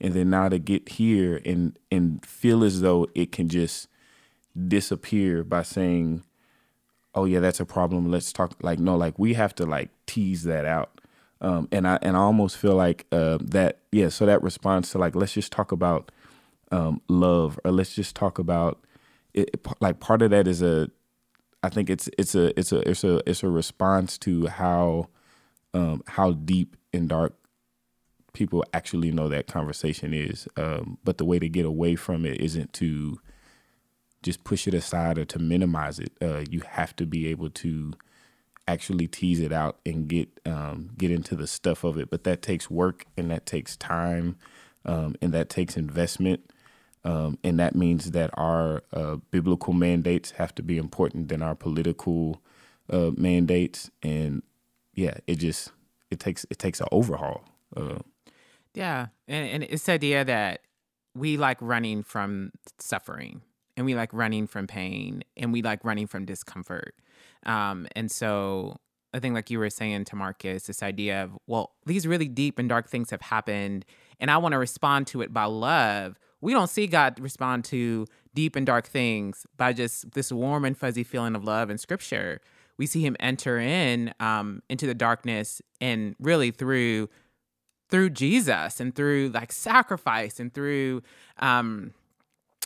and then now to get here and and feel as though it can just disappear by saying oh yeah that's a problem let's talk like no like we have to like tease that out um, and i and i almost feel like uh, that yeah so that response to like let's just talk about um, love or let's just talk about it, like part of that is a I think it's it's a it's a it's a it's a response to how um, how deep and dark people actually know that conversation is. Um, but the way to get away from it isn't to just push it aside or to minimize it. Uh, you have to be able to actually tease it out and get um, get into the stuff of it. But that takes work and that takes time um, and that takes investment. Um, and that means that our uh, biblical mandates have to be important than our political uh, mandates. And yeah, it just it takes it takes an overhaul. Uh,
yeah, and, and it's the idea that we like running from suffering and we like running from pain and we like running from discomfort. Um, and so I think, like you were saying to Marcus, this idea of, well, these really deep and dark things have happened, and I want to respond to it by love. We don't see God respond to deep and dark things by just this warm and fuzzy feeling of love in Scripture. We see Him enter in um, into the darkness, and really through through Jesus and through like sacrifice and through um,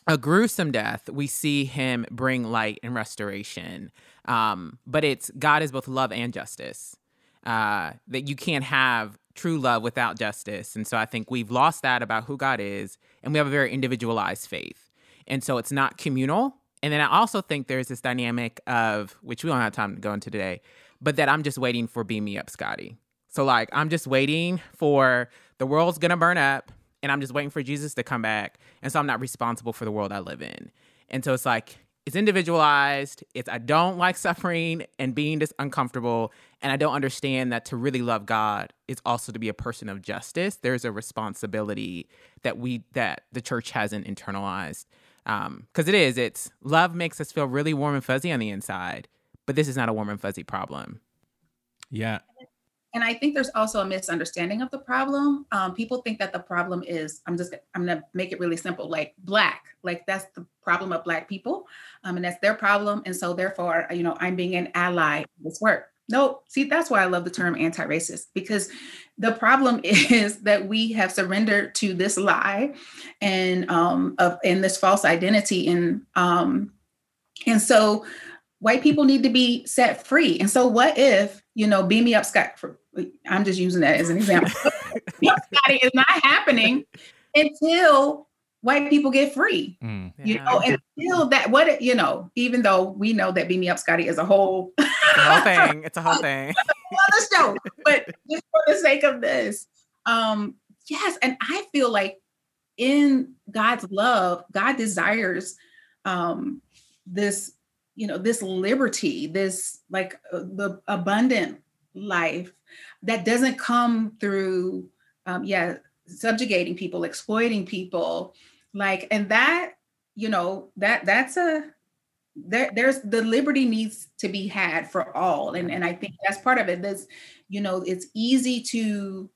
a gruesome death, we see him bring light and restoration. Um, but it's God is both love and justice. Uh, that you can't have true love without justice. And so I think we've lost that about who God is, and we have a very individualized faith. And so it's not communal. And then I also think there's this dynamic of, which we don't have time to go into today, but that I'm just waiting for Beam Me Up, Scotty. So, like, I'm just waiting for the world's gonna burn up and I'm just waiting for Jesus to come back. And so I'm not responsible for the world I live in. And so it's like, it's individualized. It's I don't like suffering and being this uncomfortable. And I don't understand that to really love God is also to be a person of justice. There's a responsibility that we that the church hasn't internalized. Um, because it is, it's love makes us feel really warm and fuzzy on the inside, but this is not a warm and fuzzy problem.
Yeah.
And I think there's also a misunderstanding of the problem. Um, people think that the problem is, I'm just, I'm gonna make it really simple, like black, like that's the problem of black people, um, and that's their problem. And so therefore, you know, I'm being an ally in this work. No, see, that's why I love the term anti-racist because the problem is that we have surrendered to this lie and um of and this false identity and um and so white people need to be set free. And so what if, you know, beam me up Scott for I'm just using that as an example. Scotty is not happening until white people get free. Mm. You yeah. know, until that what you know, even though we know that Beam Me Up Scotty is a whole,
whole thing. It's a whole thing.
Other show. But just for the sake of this, um, yes, and I feel like in God's love, God desires um this, you know, this liberty, this like uh, the abundant life that doesn't come through um, yeah subjugating people exploiting people. Like and that you know that that's a there there's the liberty needs to be had for all. And and i think that's part of it. This you know it's easy to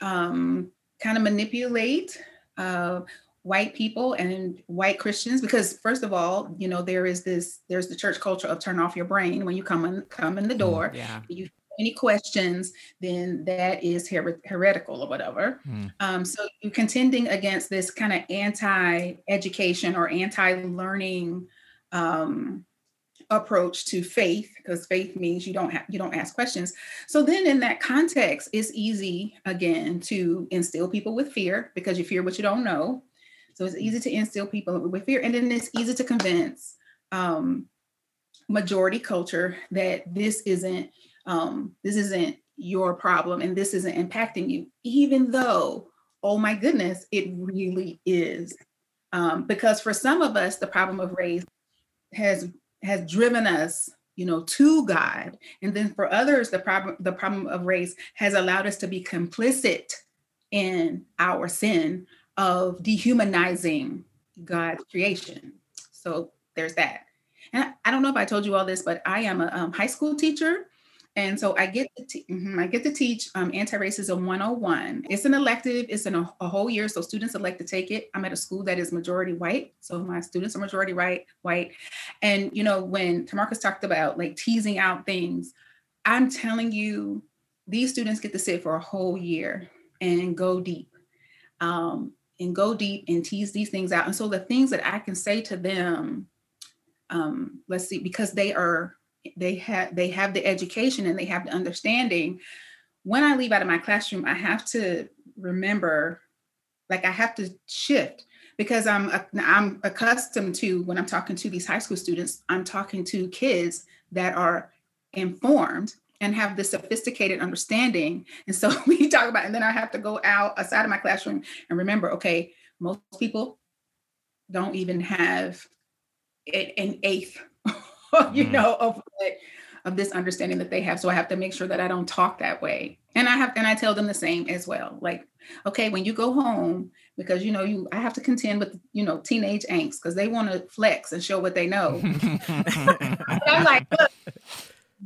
um kind of manipulate uh white people and white christians because first of all you know there is this there's the church culture of turn off your brain when you come in come in the mm, door
yeah.
you have any questions, then that is her- heretical or whatever. Mm. Um, so you're contending against this kind of anti-education or anti-learning um, approach to faith, because faith means you don't have you don't ask questions. So then, in that context, it's easy again to instill people with fear because you fear what you don't know. So it's easy to instill people with fear, and then it's easy to convince um, majority culture that this isn't um, this isn't your problem and this isn't impacting you, even though, oh my goodness, it really is. Um, because for some of us, the problem of race has has driven us you know to god and then for others the problem the problem of race has allowed us to be complicit in our sin of dehumanizing god's creation so there's that and I, don't know if i told you all this but i am a um, high school teacher and so I get to te- mm-hmm, I get to teach um, anti-racism 101. It's an elective. It's in a, a, whole year, so students elect to take it. I'm at a school that is majority white, so my students are majority white. White, and you know when Tamarcus talked about like teasing out things, I'm telling you, these students get to sit for a whole year and go deep, um, and go deep and tease these things out. And so the things that I can say to them, um, let's see, because they are they have they have the education and they have the understanding when i leave out of my classroom i have to remember like i have to shift because I'm I'm accustomed to when I'm talking to these high school students, I'm talking to kids that are informed and have this sophisticated understanding. And so we talk about, and then I have to go out outside of my classroom and remember, okay, most people don't even have an eighth, you mm. know, of of this understanding that they have. So I have to make sure that I don't talk that way. And I have and I tell them the same as well. Like, okay, when you go home, because you know, you I have to contend with you know teenage angst because they want to flex and show what they know. I'm like, look,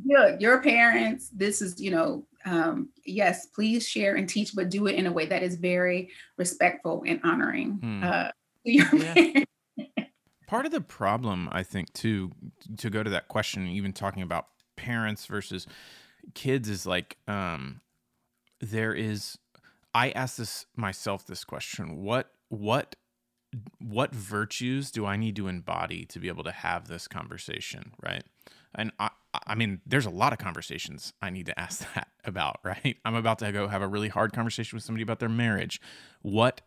look, your parents, this is, you know, um, yes, please share and teach, but do it in a way that is very respectful and honoring hmm. uh, your yeah. parents.
Part of the problem, I think, too, to go to that question, even talking about parents versus kids, is like um, there is. I ask this myself this question: what what what virtues do I need to embody to be able to have this conversation, right? And I, I mean, there's a lot of conversations I need to ask that about, right? I'm about to go have a really hard conversation with somebody about their marriage. What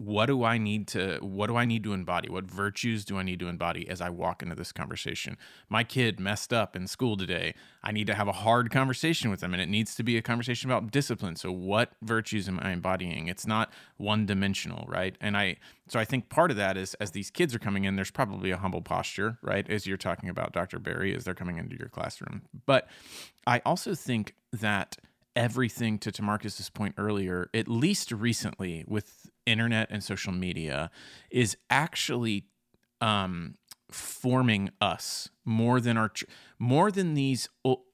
what do I need to what do I need to embody? What virtues do I need to embody as I walk into this conversation? My kid messed up in school today. I need to have a hard conversation with them and it needs to be a conversation about discipline. So what virtues am I embodying? It's not one dimensional, right? And I so I think part of that is as these kids are coming in there's probably a humble posture, right? As you're talking about Dr. Berry as they're coming into your classroom. But I also think that everything to Tamarcus's point earlier, at least recently with internet and social media, is actually um, forming us more than our more than these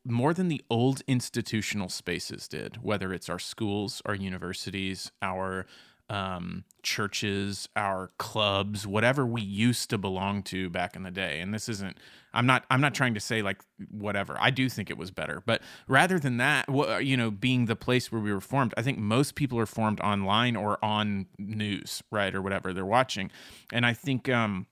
more than the old institutional spaces did whether it's our schools our universities our um, churches, our clubs, whatever we used to belong to back in the day. And this isn't. I'm not. I'm not trying to say like whatever. I do think it was better, but rather than that, you know, being the place where we were formed, I think most people are formed online or on news, right, or whatever they're watching. And I think um,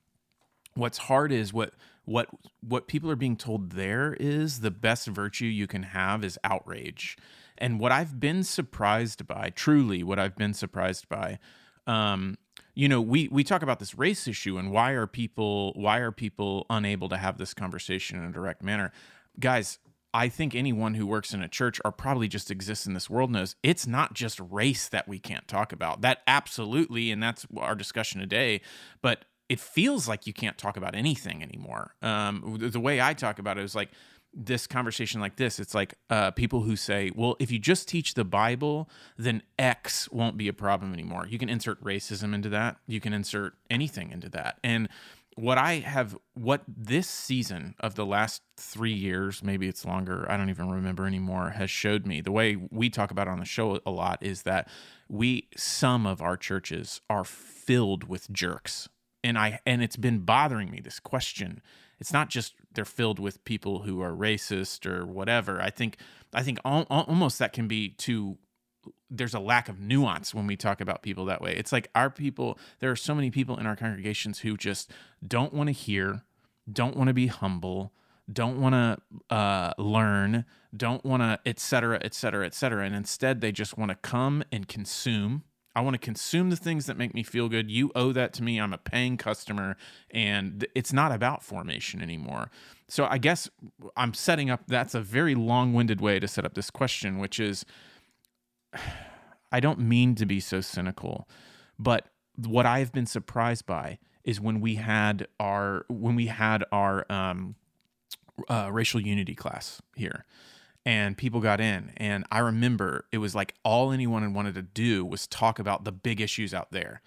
what's hard is what what what people are being told there is the best virtue you can have is outrage and what I've been surprised by, truly, what I've been surprised by, um, you know, we we talk about this race issue and why are people why are people unable to have this conversation in a direct manner, guys. I think anyone who works in a church or probably just exists in this world knows it's not just race that we can't talk about. That absolutely, and that's our discussion today. But it feels like you can't talk about anything anymore. Um, the, the way I talk about it is like this conversation like this it's like uh, people who say well if you just teach the bible then x won't be a problem anymore. You can insert racism into that. You can insert anything into that. And what i have what this season of the last three years maybe it's longer i don't even remember anymore has showed me the way we talk about on the show a lot is that we some of our churches are filled with jerks. And i and it's been bothering me this question it's not just they're filled with people who are racist or whatever. I think I think al- almost that can be too there's a lack of nuance when we talk about people that way. It's like our people, there are so many people in our congregations who just don't want to hear, don't want to be humble, don't want to uh, learn, don't want to, et cetera, et cetera, et cetera. And instead, they just want to come and consume I want to consume the things that make me feel good. You owe that to me. I'm a paying customer, and it's not about formation anymore. So I guess I'm setting up. That's a very long-winded way to set up this question, which is, I don't mean to be so cynical, but what I have been surprised by is when we had our when we had our um, uh, racial unity class here and people got in. And i remember it was like all anyone wanted to do was talk about the big issues out there.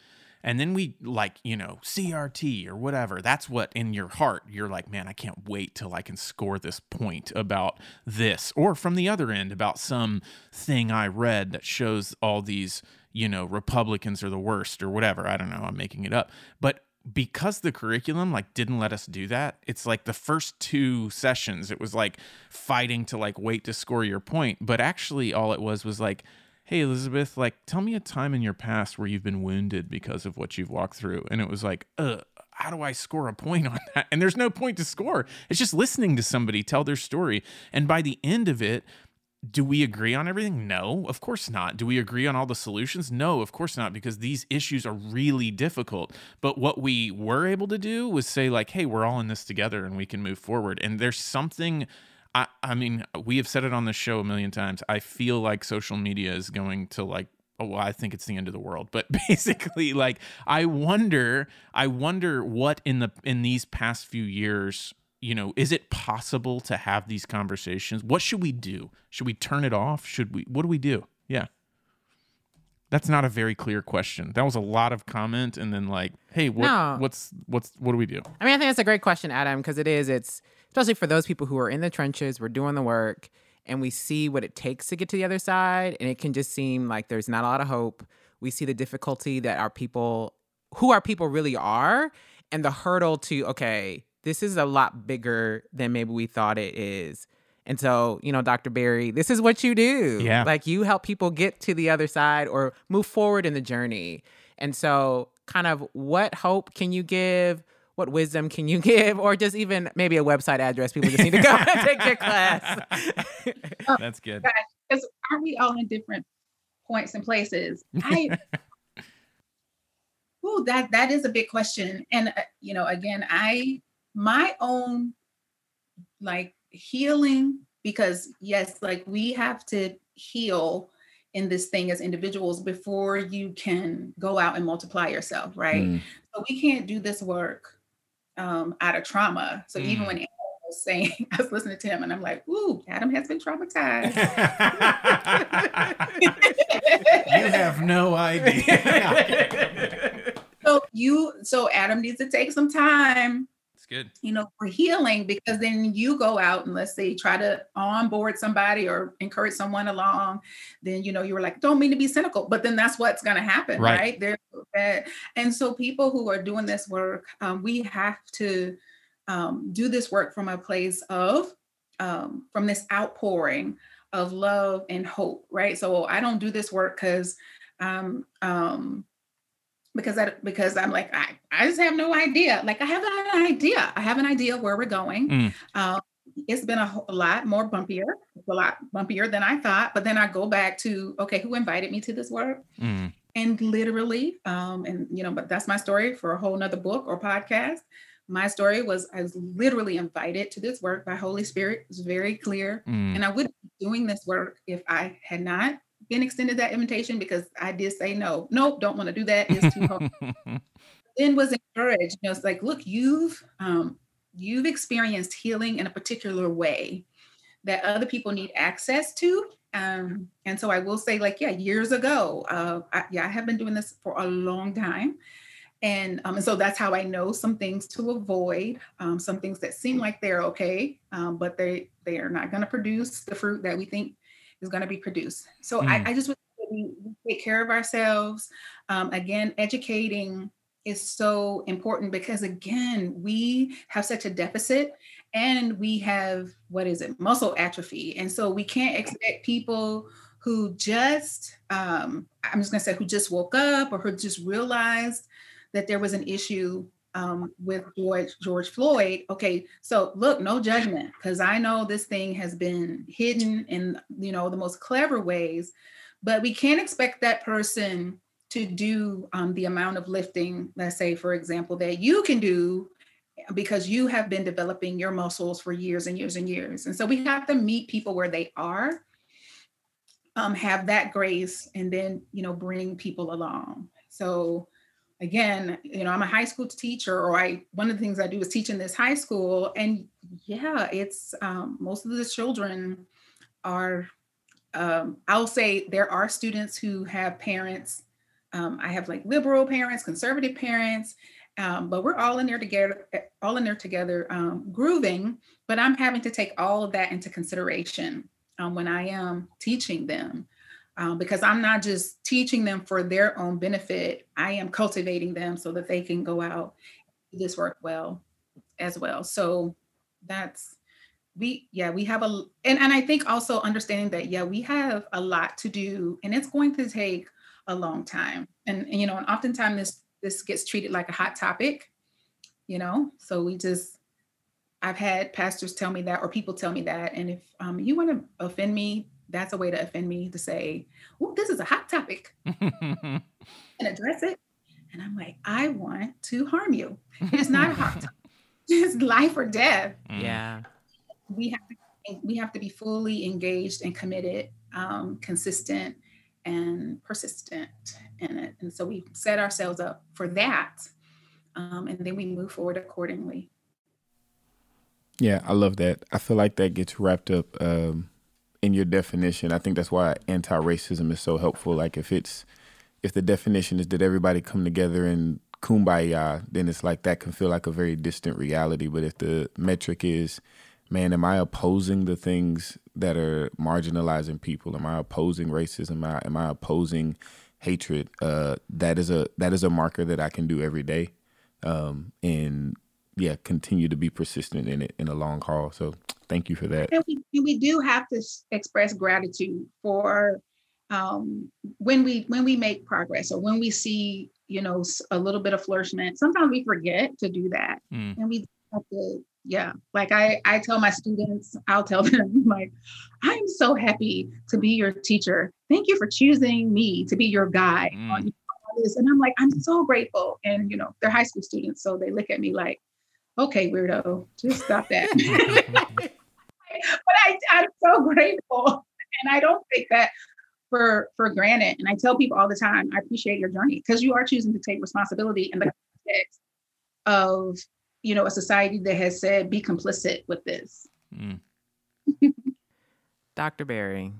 And then we like you know crt or whatever that's what in your heart you're like man i can't wait till i can score this point about this. Or from the other end about some thing i read that shows all these you know republicans are the worst or whatever. I don't know i'm making it up. But because the curriculum like didn't let us do that it's like the first two sessions it was like fighting to like wait to score your point but actually all it was was like hey elizabeth like tell me a time in your past where you've been wounded because of what you've walked through and it was like uh how do i score a point on that? And there's no point to score it's just listening to somebody tell their story and by the end of it do we agree on everything? No, of course not. Do we agree on all the solutions? No, of course not, because these issues are really difficult. But what we were able to do was say, like, hey, we're all in this together and we can move forward. And there's something. I, I mean, we have said it on the show a million times. I feel like social media is going to like oh well, I think it's the end of the world. But basically, like I wonder, I wonder what in the in these past few years, you know, is it possible to have these conversations? What should we do? Should we turn it off? Should we what do we do? Yeah. That's not a very clear question. That was a lot of comment and then like, hey, what
No.
what's what's what do we do?
I mean, I think that's a great question, Adam, because it is. It's especially for those people who are in the trenches, we're doing the work, and we see what it takes to get to the other side, and it can just seem like there's not a lot of hope. We see the difficulty that our people, who our people really are, and the hurdle to okay, this is a lot bigger than maybe we thought it is. And so, you know, Dr. Berry, this is what you do.
Yeah.
Like you help people get to the other side or move forward in the journey. And so, kind of what hope can you give? What wisdom can you give? Or just even maybe a website address people just need to go and take your class.
That's good.
because aren't we all in different points and places? I, oh, that that is a big question, and uh, you know, again, I my own like healing because yes, like we have to heal in this thing as individuals before you can go out and multiply yourself, right?
Mm.
So we can't do this work um, out of trauma. So even
Mm.
when Adam was saying, I was listening to him, and I'm like, "Ooh, Adam has been traumatized."
you have no idea.
so you, so Adam needs to take some time,
good.
you know, for healing because then you go out and let's say try to onboard somebody or encourage someone along. Then you know you were like, don't mean to be cynical, but then that's what's going to happen,
Right.
right? There, that, and so people who are doing this work, um, we have to um, do this work from a place of um, from this outpouring of love and hope, right? So I don't do this work because um, um, because I because I'm like I, I just have no idea. Like I have an idea. I have an idea where we're going.
Mm.
Um, it's been a, a lot more bumpier, a lot bumpier than I thought. But then I go back to okay, who invited me to this work?
Mm.
and literally um and you know but that's my story for a whole nother book or podcast my story was i was literally invited to this work by holy spirit it was very clear
Mm.
and i wouldn't be doing this work if i had not been extended that invitation because i did say no. Nope don't want to do that. It's too hard. Then was encouraged you know it's like look you've um you've experienced healing in a particular way that other people need access to. Um, and so I will say, like, yeah, years ago, uh, I, yeah, I have been doing this for a long time. And, um, and so that's how I know some things to avoid, um, some things that seem like they're okay, um, but they they are not going to produce the fruit that we think is going to be produced. So I,
Mm.
I just would we take care of ourselves. Um, again, educating is so important because again, we have such a deficit and we have what is it muscle atrophy and so we can't expect people who just um, i'm just going to say who just woke up or who just realized that there was an issue um, with george george floyd okay so look no judgment because i know this thing has been hidden in you know the most clever ways but we can't expect that person to do um, the amount of lifting let's say for example that you can do because you have been developing your muscles for years and years and years. And so we have to meet people where they are, um, have that grace, and then, you know, bring people along. So again, you know, I'm a high school teacher, or I, one of the things I do is teach in this high school. And yeah, it's um, most of the children are, um, I'll say there are students who have parents. Um, I have like liberal parents, conservative parents, um, but we're all in there together, all in there together, um, grooving. But I'm having to take all of that into consideration um, when I am teaching them, um, because I'm not just teaching them for their own benefit. I am cultivating them so that they can go out do this work well, as well. So that's we yeah we have a and and I think also understanding that yeah we have a lot to do and it's going to take a long time and, and you know and oftentimes this this gets treated like a hot topic, you know. So we just, I've had pastors tell me that, or people tell me that, and if um, you want to offend me, that's a way to offend me to say, "Oh, this is a hot topic," and address it. And I'm like, I want to harm you. It's not a hot topic. It's life or death.
Mm. Yeah.
We have to we have to be fully engaged and committed, um, consistent and persistent in it. And so we set ourselves up for that. Um, and then we move forward accordingly.
Yeah, I love that. I feel like that gets wrapped up um, in your definition. I think that's why anti-racism is so helpful. Like if it's if the definition is that everybody come together and kumbaya, then it's like that can feel like a very distant reality. But if the metric is, man, am I opposing the things that are marginalizing people? Am I opposing racism? Am I, am I opposing hatred? Uh, that is a that is a marker that I can do every day, um, and yeah, continue to be persistent in it in a long haul. So thank you for that.
And we, and we do have to express gratitude for um, when we when we make progress or when we see you know a little bit of flourishment. Sometimes we forget to do that, mm. and we have to yeah like i i tell my students i'll tell them like i'm so happy to be your teacher thank you for choosing me to be your guide mm. on this and i'm like i'm so grateful and you know they're high school students so they look at me like okay, weirdo, just stop that. but I, I'm so grateful. And I don't take that for for granted. And I tell people all the time, I appreciate your journey because you are choosing to take responsibility in the context of you know a society that has said be complicit with this. Mm.
Dr. Berry.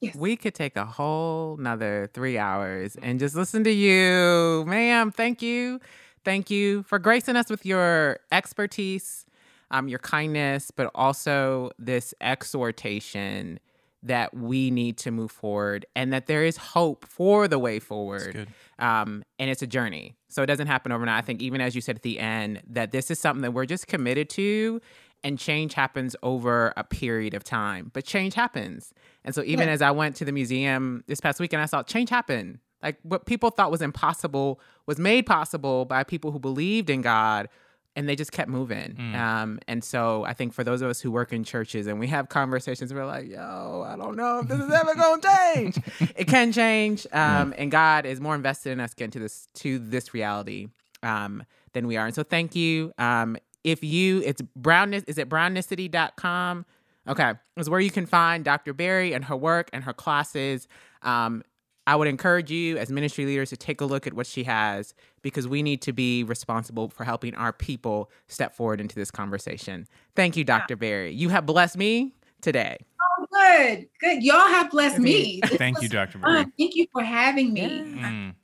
Yes. We could take a whole another three hours and just listen to you. Ma'am, thank you Thank you for gracing us with your expertise, um, your kindness, but also this exhortation that we need to move forward and that there is hope for the way forward. Um, and it's a journey. So it doesn't happen overnight. I think, even as you said at the end, that this is something that we're just committed to and change happens over a period of time. But change happens. And so even yeah. as I went to the museum this past weekend, I saw change happen. Like what people thought was impossible was made possible by people who believed in God and they just kept moving. Mm. Um, and so I think for those of us who work in churches and we have conversations, we're like, yo, I don't know if this is ever going to change. it can change. Um, mm. And God is more invested in us getting to this, to this reality um, than we are. And so thank you. Um, if you, it's brownness, is it brownicity.com? Okay. It's where you can find Dr. Berry and her work and her classes. Um, I would encourage you as ministry leaders to take a look at what she has because we need to be responsible for helping our people step forward into this conversation. Thank you, Dr. Yeah. Berry. You have blessed me today.
Oh, good. Good. Y'all have blessed me.
Thank you, Dr. Berry.
Thank you for having me. Yeah. Mm.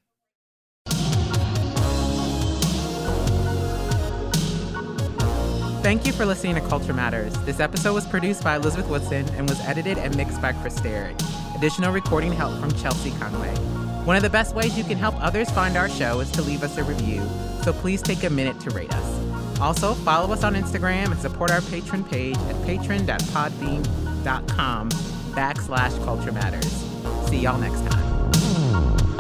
Thank you for listening to Culture Matters. This episode was produced by Elizabeth Woodson and was edited and mixed by Chris Derrick. Additional recording help from Chelsea Conway. One of the best ways you can help others find our show is to leave us a review, so please take a minute to rate us. Also, follow us on Instagram and support our patron page at patron.podbean.com backslash culture matters. See y'all next time.